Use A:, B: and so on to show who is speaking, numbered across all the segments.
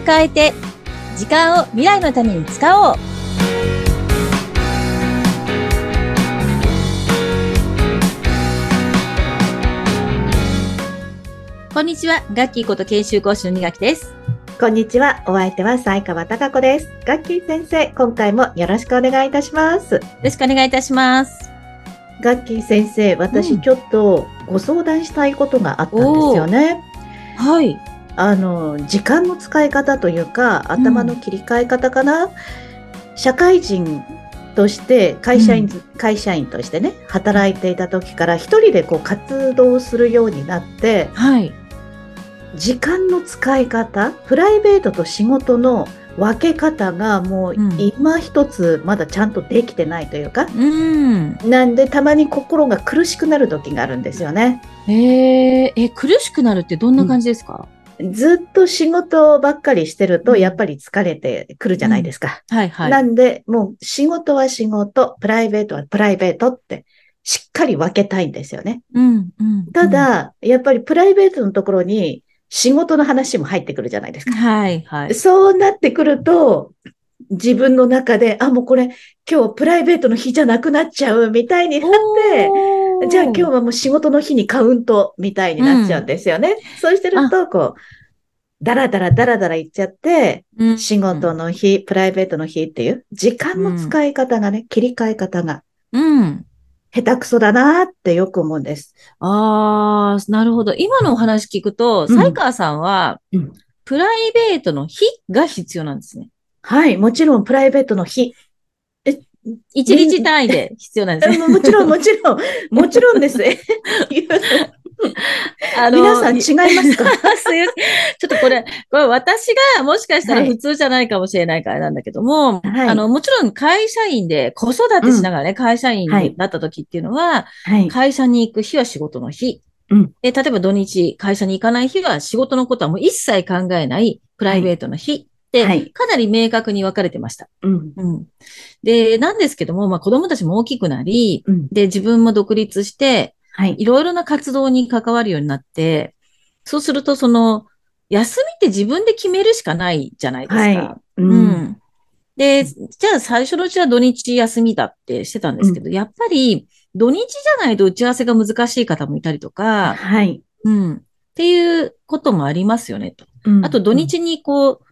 A: を変えて、時間を未来のために使おう。こんにちは、ガッキーこと研修講師の二垣です。
B: こんにちは。お相手は西川貴子です。ガッキー先生、今回もよろしくお願いいたします。
A: よろしくお願いいたします。
B: ガッキー先生、私
A: うん
B: ちょっとご相談したいことがあったんですよね。
A: はい。
B: あの、時間の使い方というか、頭の切り替え方かな？社会人として、会社員、会社員としてね、働いていた時から一人でこう活動するようになって、
A: はい。
B: 時間の使い方、プライベートと仕事の分け方がもう
A: うん
B: 今一つまだちゃんとできてないというか、
A: うん。
B: なんでたまに心が苦しくなる時があるんですよね。
A: えー、え、苦しくなるってどんな感じですか、
B: ずっと仕事ばっかりしてると
A: うん
B: やっぱり疲れてくるじゃないですか。
A: はいはい。
B: なんでもう仕事は仕事、プライベートはプライベートってしっかり分けたいんですよね。
A: うん、うん。
B: ただ、やっぱりプライベートのところに仕事の話も入ってくるじゃないです
A: うん、
B: か。
A: はいはい。
B: そうなってくると、自分の中で、あ、もうこれ、今日プライベートの日じゃなくなっちゃうみたいになって、じゃあ今日はもう仕事の日にカウントみたいになっちゃうんですよね。そうしてると、こう、だらだらだらだらいっちゃって、
A: 日
B: 仕事の日、プライベートの日っていう、時間の使い方がね、切り替え方が
A: うん。
B: 下手くそだなってよく思うんです。
A: ああ、なるほど。今のお話聞くと、
B: うん
A: 才川さんは、
B: うん
A: プライベートの日が必要なんですね。
B: はい、もちろんプライベートの日。
A: 一日単位で必要なんですね。
B: ももちろん、もちろん、もちろんです。
A: あ
B: 皆さん違いますか？
A: ちょっとこれ、これ私がもしかしたら
B: はい
A: 普通じゃないかもしれないからなんだけども、
B: はい
A: あの、もちろん会社員で子育てしながらね、会社員
B: はい
A: になった時っていうのは、
B: はい。
A: 会社に行く日は仕事の日。
B: うん
A: で、例えば土日会社に行かない日は仕事のことはもう一切考えないプライベートの日かなり明確に分かれてました。
B: うん。
A: うん。で、なんですけども、まあ子供たちも大きくなり、
B: うん。
A: で、自分も独立して、
B: はい。
A: いろいろな活動に関わるようになって、そうすると、その、休みって自分で決めるしかないじゃないですか。
B: はい。う。
A: うんん。で、じゃあ最初のうちは土日休みだってしてたんですけど、やっぱり土日じゃないと打ち合わせが難しい方もいたりとか、
B: はい。
A: うん。っていうこともありますよね、と。
B: うん
A: あと土日にこう、し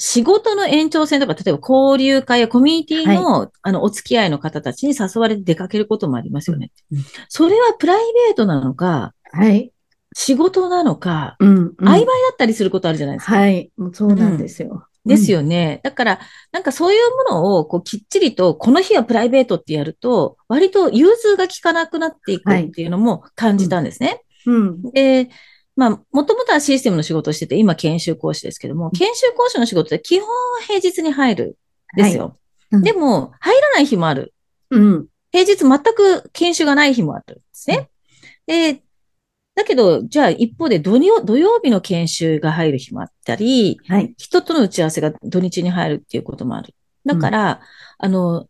A: 仕事の延長線とか、例えば交流会やコミュニティの、あの、お付き合いの方たちに誘われて出かけることもありますよね。
B: うん
A: それはプライベートなのか、
B: はい。
A: 仕事なのか、
B: うん。
A: 曖昧だったりすることあるじゃないですか。
B: はい。もうそうなんですよ。
A: ですよね。だから、なんかそういうものを、こう、きっちりと、この日はプライベートってやると、割と融通が効かなくなっていくっていうのも感じたんですね。
B: うん。
A: で、まあ、もともとはシステムの仕事をしてて、今研修講師ですけども、研修講師の仕事って基本は平日に入るんですよ。
B: うん
A: でも、入らない日もある。
B: うん。
A: 平日全く研修がない日もあるんですね。で、だけど、じゃあ一方で土曜土曜日の研修が入る日もあったり、
B: はい。
A: 人との打ち合わせが土日に入るっていうこともある。だから、あの、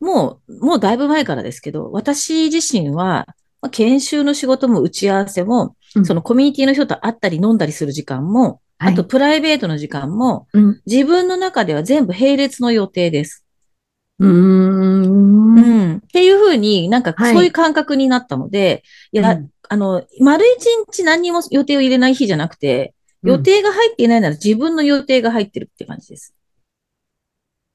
A: もう、もうだいぶ前からですけど、私自身は、まあ研修の仕事も打ち合わせも、
B: うん
A: そのコミュニティの人と会ったり飲んだりする時間も、
B: はい
A: あとプライベートの時間も、
B: うん。
A: 自分の中では全部並列の予定です。
B: うーん。
A: うん。っていうふうになんか
B: はい
A: そういう感覚になったので、いや、
B: うん
A: あの、丸一日何にも予定を入れない日じゃなくて、予定が入っていないなら自分の予定が入ってるって感じです。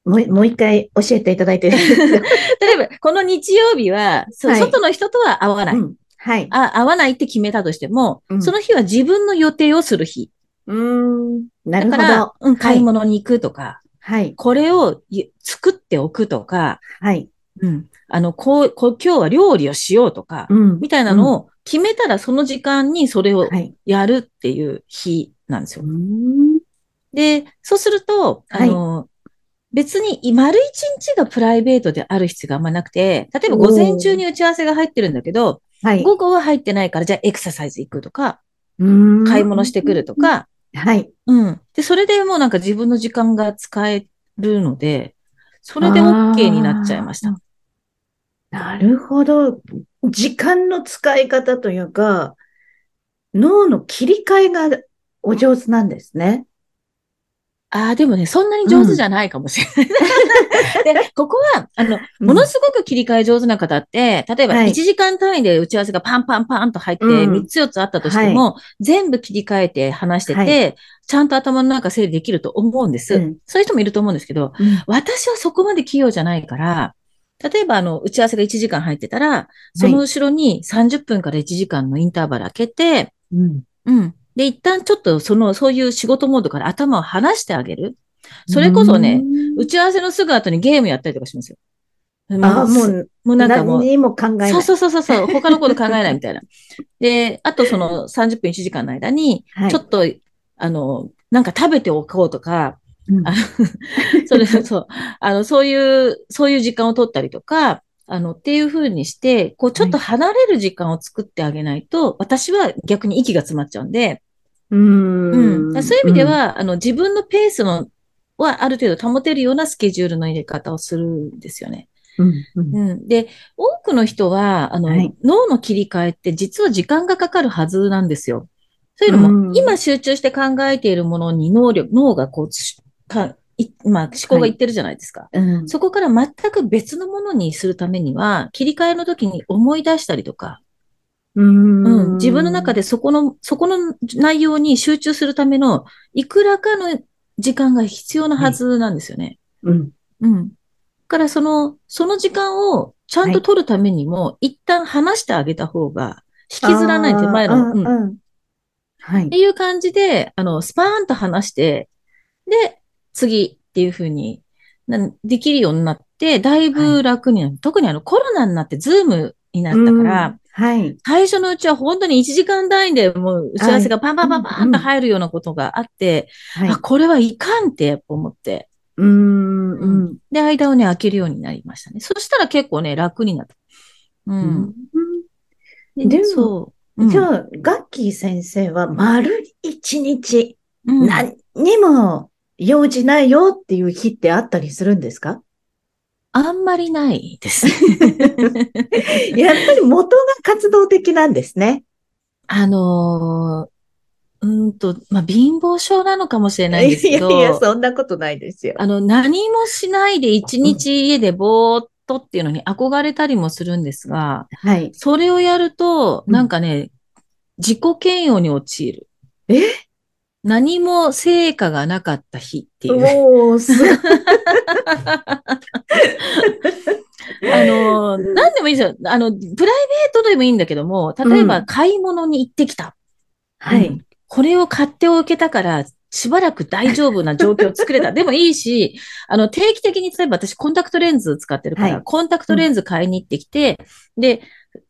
B: もう、もう一回教えていただいて。
A: 例えば、この日曜日は、そ
B: はい
A: 外の人とは会わない。
B: うん。はい。
A: あ会わないって決めたとしても、
B: うん
A: その日は自分の予定をする日。
B: うーん。なるほ
A: だから
B: ど。、
A: うん、買い物に行くとか、
B: はい。
A: これをい作っておくとか、
B: はい。
A: うん、あの、こう、こう今日は料理をしようとか、
B: うん。
A: みたいなのを決めたらその時間にそれを
B: はい。
A: やるっていう日なんですよ
B: うー。ん。
A: で、そうすると、あの、別に丸一日がプライベートである必要があんまなくて、例えば午前中に打ち合わせが入ってるんだけど、
B: はい。
A: 午後は入ってないから、じゃあエクササイズ行くとか、買い物してくると。か、
B: はい。
A: うん。で、それでもうなんか自分の時間が使えるので、それで OK になっちゃいました。
B: なるほど。時間の使い方というか、脳の切り替えがお上手なんですね。
A: ああ、でもね、そんなに上手じゃないかもしれない。で、ここは、あの、ものすごく切り替え上手な方って、例えば
B: はい。
A: 1時間単位で打ち合わせがパンパンパンと入って、
B: うん。
A: 3つ4つあったとしても、全部切り替えて話してて、
B: はい。
A: ちゃんと頭の中整理できると思うんです。
B: うん。
A: そういう人もいると思うんですけど、
B: うん。
A: 私はそこまで器用じゃないから、例えば、あの、打ち合わせが1時間入ってたら、その後ろに30分から1時間のインターバル開けて、
B: うん。
A: うん。で、一旦ちょっとその、そういう仕事モードから頭を離してあげる。それこそね、打ち合わせのすぐ後にゲームやったりとかしますよ。
B: ああ、もう、
A: もうなんかもう、
B: 何にも考えない。
A: そうそうそうそう 他のこと考えないみたいな。で、あとその30分1時間の間に、
B: はい
A: ちょっと、あの、なんか食べておこうとか、
B: うん
A: あ それ、そう、あの、そういう、そういう時間を取ったりとか、あの、っていう風にして、こう、ちょっと離れる時間を作ってあげないと、私は逆に息が詰まっちゃうんで、
B: うん。
A: うん。そういう意味で、は、あの、自分のペースの、はある程度保てるようなスケジュールの入れ方をするん。ですよね。
B: うん。うん。
A: うん。で、多くの人は、あの、
B: はい
A: 脳の切り替えって実は時間がかかるはずなん。ですよ。そういうのも、
B: うん。
A: 今集中して考えているものに能力、脳がこう、しかいまあ、思考がいってるじゃないですか。
B: うん。
A: そこから全く別のものにするためには、切り替えの時に思い出したりとか、
B: うん
A: うん、自分の中でそこの、そこの内容に集中するための、いくらかの時間が必要なはずなんですよね。
B: うん
A: うん。だからその、その時間をちゃんと取るためにも、一旦離してあげた方が、引きずらないって前の、うん。
B: はい
A: て。いう感じで、あの、スパーンと離して、で、次っていうふうになできるようになって、だいぶ楽になる。特にあの、コロナになって Zoom になったから、
B: うんはい。
A: 最初のうちは本当に1時間単位でもう打ち合わせがパンパンパンパンと入るようなことがあって、
B: はい
A: あ、。これはいかんってやっぱ思って、
B: うんうん
A: で、間をね、開けるようになりましたね。そしたら結構ね、楽になった。う。
B: うん
A: で
B: でも
A: そう。うん
B: じゃあ、ガッキー先生は丸一日、
A: うん
B: 何にも用事ないよっていう日ってあったりするんですか？
A: あんまりないです。
B: やっぱり元が活動的なんですね。
A: あのー、うーんと、まあ、貧乏症なのかもしれないんですけど、
B: いやいや、そんなことないですよ。
A: あの、何もしないで一日家でぼーっとっていうのに憧れたりもするんですが、
B: はい。
A: それをやると、
B: うん
A: なんかね、自己嫌悪に陥る。
B: え？
A: 何も成果がなかった日っていう。
B: おー、す。
A: あの、何でもいいですよ。あの、プライベートでもいいんだけども、例えば
B: うん
A: 買い物に行ってきた。
B: はい
A: うん。これを買っておけたから、しばらく大丈夫な状況を作れた。でもいいし、あの、定期的に、例えば私コンタクトレンズ使ってるから、
B: はい
A: コンタクトレンズ買いに行ってきて、で、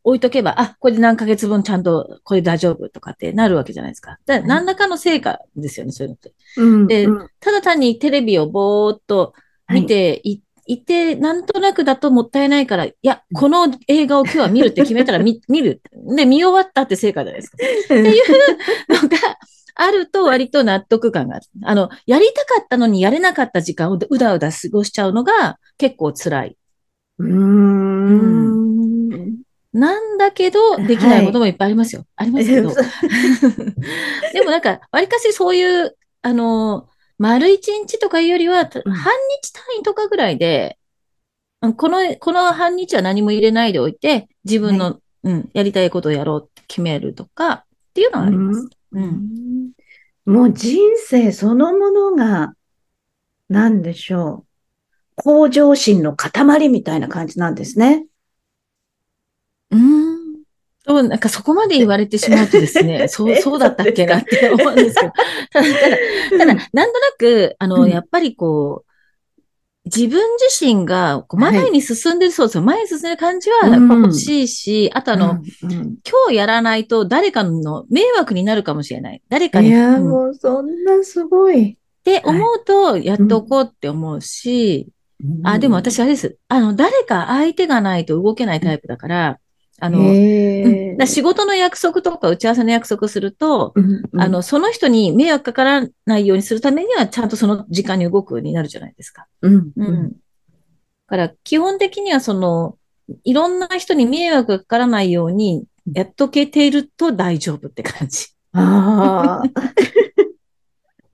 A: 置いとけば、あ、これで何ヶ月分ちゃんと、これ大丈夫とかってなるわけじゃないですか。だから何らかの成果ですよね、そういうのって。
B: うん
A: で
B: うん
A: ただ単にテレビをぼーっと見てい、いて、なんとなくだともったいないから、いや、この映画を今日は見るって決めたら見、見る。で、見終わったって成果じゃないですか。っていうのがあると割と納得感がある。あの、やりたかったのにやれなかった時間をうだうだ過ごしちゃうのが結構辛い。
B: うーん。
A: なんだけど、できないこともいっぱいありますよ。ありますけど。でもなんか、わりかしそういう、あの、丸一日とかいうよりは、半
B: うん
A: 日単位とかぐらいで、うんこの、この半日は何も入れないでおいて、自分の、うん、やりたいことをやろうって決めるとか、っていうのはあります。うん。
B: もう人生そのものが、なんでしょう。向上心の塊みたいな感じなんですね。
A: うん。そう、なんかそこまで言われてしまうとですね、そう、
B: え
A: そうだったっけなって思うんですけど。ただ、ただ、ただ、なんとなく、あの、
B: うん
A: やっぱりこう、自分自身がこう
B: はい
A: 前に進んでる、そうですよ。前に進んでる感じはやっぱ欲しいし、あとあの、今日やらないと誰かの迷惑になるかもしれない。誰かに。
B: いや、もうそんなすごい。
A: て思うと、やっておこうって思うし、あ、でも私あれです。あの、誰か相手がないと動けないタイプだから、あ
B: あ
A: の、うん仕事の約束とか打ち合わせの約束すると、あ、の、その人に迷惑かからないようにするためには、ちゃんとその時間に動くようになるじゃないですか。
B: うん、う
A: うんん。だから、基本的にはその、いろんな人に迷惑がかからないように、やっとけていると大丈夫って感じ。
B: ああ。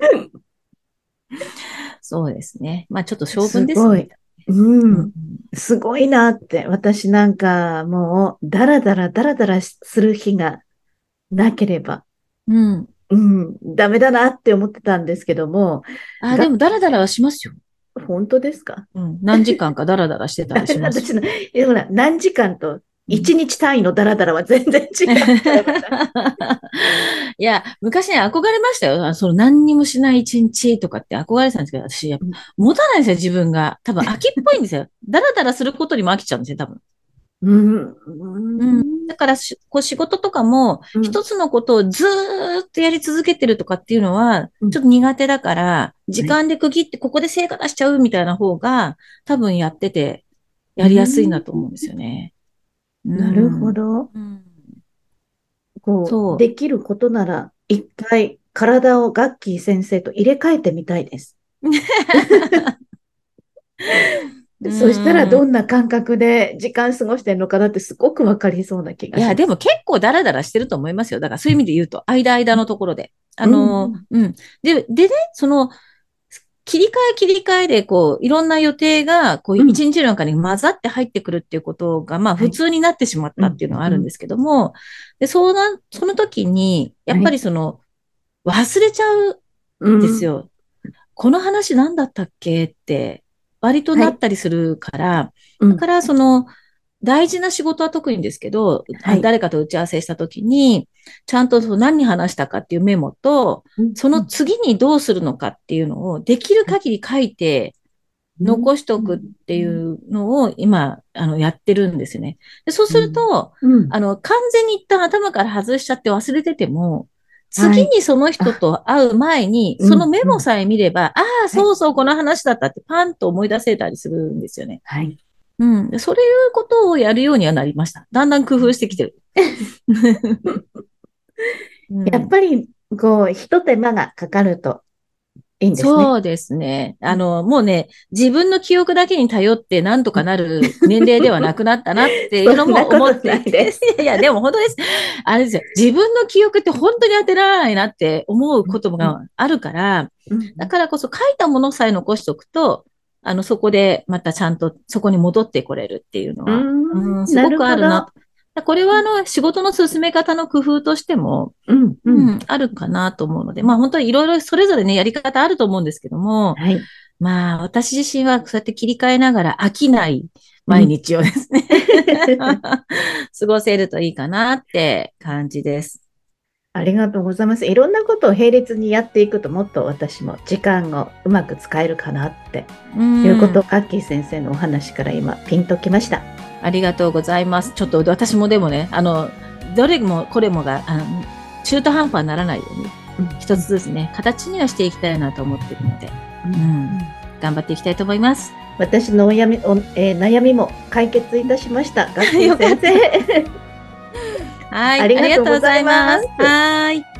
A: そうですね。まあちょっと性分です
B: すごい
A: ね。
B: う。
A: うんん
B: すごいなって。私なんかもう、だらだらだらだらする日がなければ、
A: うん。
B: うん、ダメだなって思ってたんですけども、
A: あ、でもダラダラはしますよ。
B: 本当ですか？
A: うん。何時間かダラダラしてたりしますよ。
B: 私の、ほら、何時間と一日単位のダラダラは全然違う。
A: いや、昔ね、憧れましたよ。あその何にもしない一日とかって憧れてたんですけど、私、持たないんですよ、自分が。多分飽きっぽいんですよ。ダラダラすることにも飽きちゃうんですよ、多分。
B: うん。
A: うん。だからし、こう仕事とかも、
B: うん
A: 一つのことをずーっとやり続けてるとかっていうのは、
B: うん
A: ちょっと苦手だから、時間で区切ってここで成果出しちゃうみたいな方が、多分やってて、やりやすいなと思うんですよね。
B: なるほ
A: ど。
B: ど。
A: うん
B: こ
A: そう
B: う、できることなら、一回体をガッキー先生と入れ替えてみたいです。そしたらどんな感覚で時間過ごしてるのかなってすごくわかりそうな気が
A: いや、
B: します。
A: でも結構ダラダラしてると思いますよ。だからそういう意味で言うと、間間のところで。あの、うん、で、でね、その、切り替え切り替えで、こう、いろんな予定が、こう、
B: うん。
A: 一日の中に混ざって入ってくるっていうことが、まあ、
B: はい。
A: 普通になってしまったっていうのはあるんですけども、で、そうな、その時に、やっぱりその、忘れちゃうんですよ。この話何だったっけって、割となったりするから、
B: うん。
A: だから、その、大事な仕事は特にですけど、
B: はい。
A: 誰かと打ち合わせしたときに、ちゃんとその何話したかっていうメモと、
B: うん
A: その次にどうするのかっていうのをできる限り書いて残しておくっていうのを今、あの、やってるんですよね。でそうすると、
B: うん。
A: あの、完全に一旦頭から外しちゃって忘れてても、次にその人と会う前に、
B: あ
A: そのメモさえ見れば、ああ、そうそう、この話だったってパンと思い出せたりするんですよね。
B: はい。
A: うん。でそういうことをやるようにはなりました。だんだん工夫してきてる。うん
B: やっぱり、こう、一手間がかかるといいんですね。
A: そうですね。あの、もうね、自分の記憶だけに頼ってなんとかなる年齢ではなくなったなっていうのも 思って
B: い
A: て。いや、でも本当です。あれですよ。自分の記憶って本当に当てられないなって思うことがあるから、
B: うん
A: だからこそ書いたものさえ残しておくと、あの、そこでまたちゃんとそこに戻ってこれるっていうのは、
B: うん
A: うんすごくある
B: な
A: な。これはあの、仕事の進め方の工夫としても。
B: うん。
A: う
B: うん。
A: ん、あるかなと思うので、まあ本当にいろいろそれぞれね、やり方あると思うんですけども、
B: はい。
A: まあ私自身はそうやって切り替えながら飽きない毎日をですね、過ごせるといいかなって感じです。
B: ありがとうございます。いろんなことを並列にやっていくともっと私も時間をうまく使えるかなって
A: うん
B: いうことを、カッキー先生のお話から今ピンときました。
A: ありがとうございます。ちょっと私もでもね、あの、どれもこれもが、あの中途半端にならないように、一つずつね、形にはしていきたいなと思ってるので、うん、頑張っていきたいと思います。
B: 私のおやみお、えー悩みも解決いたしました。ガッキー先生。
A: はい、ありがとうございます。はい。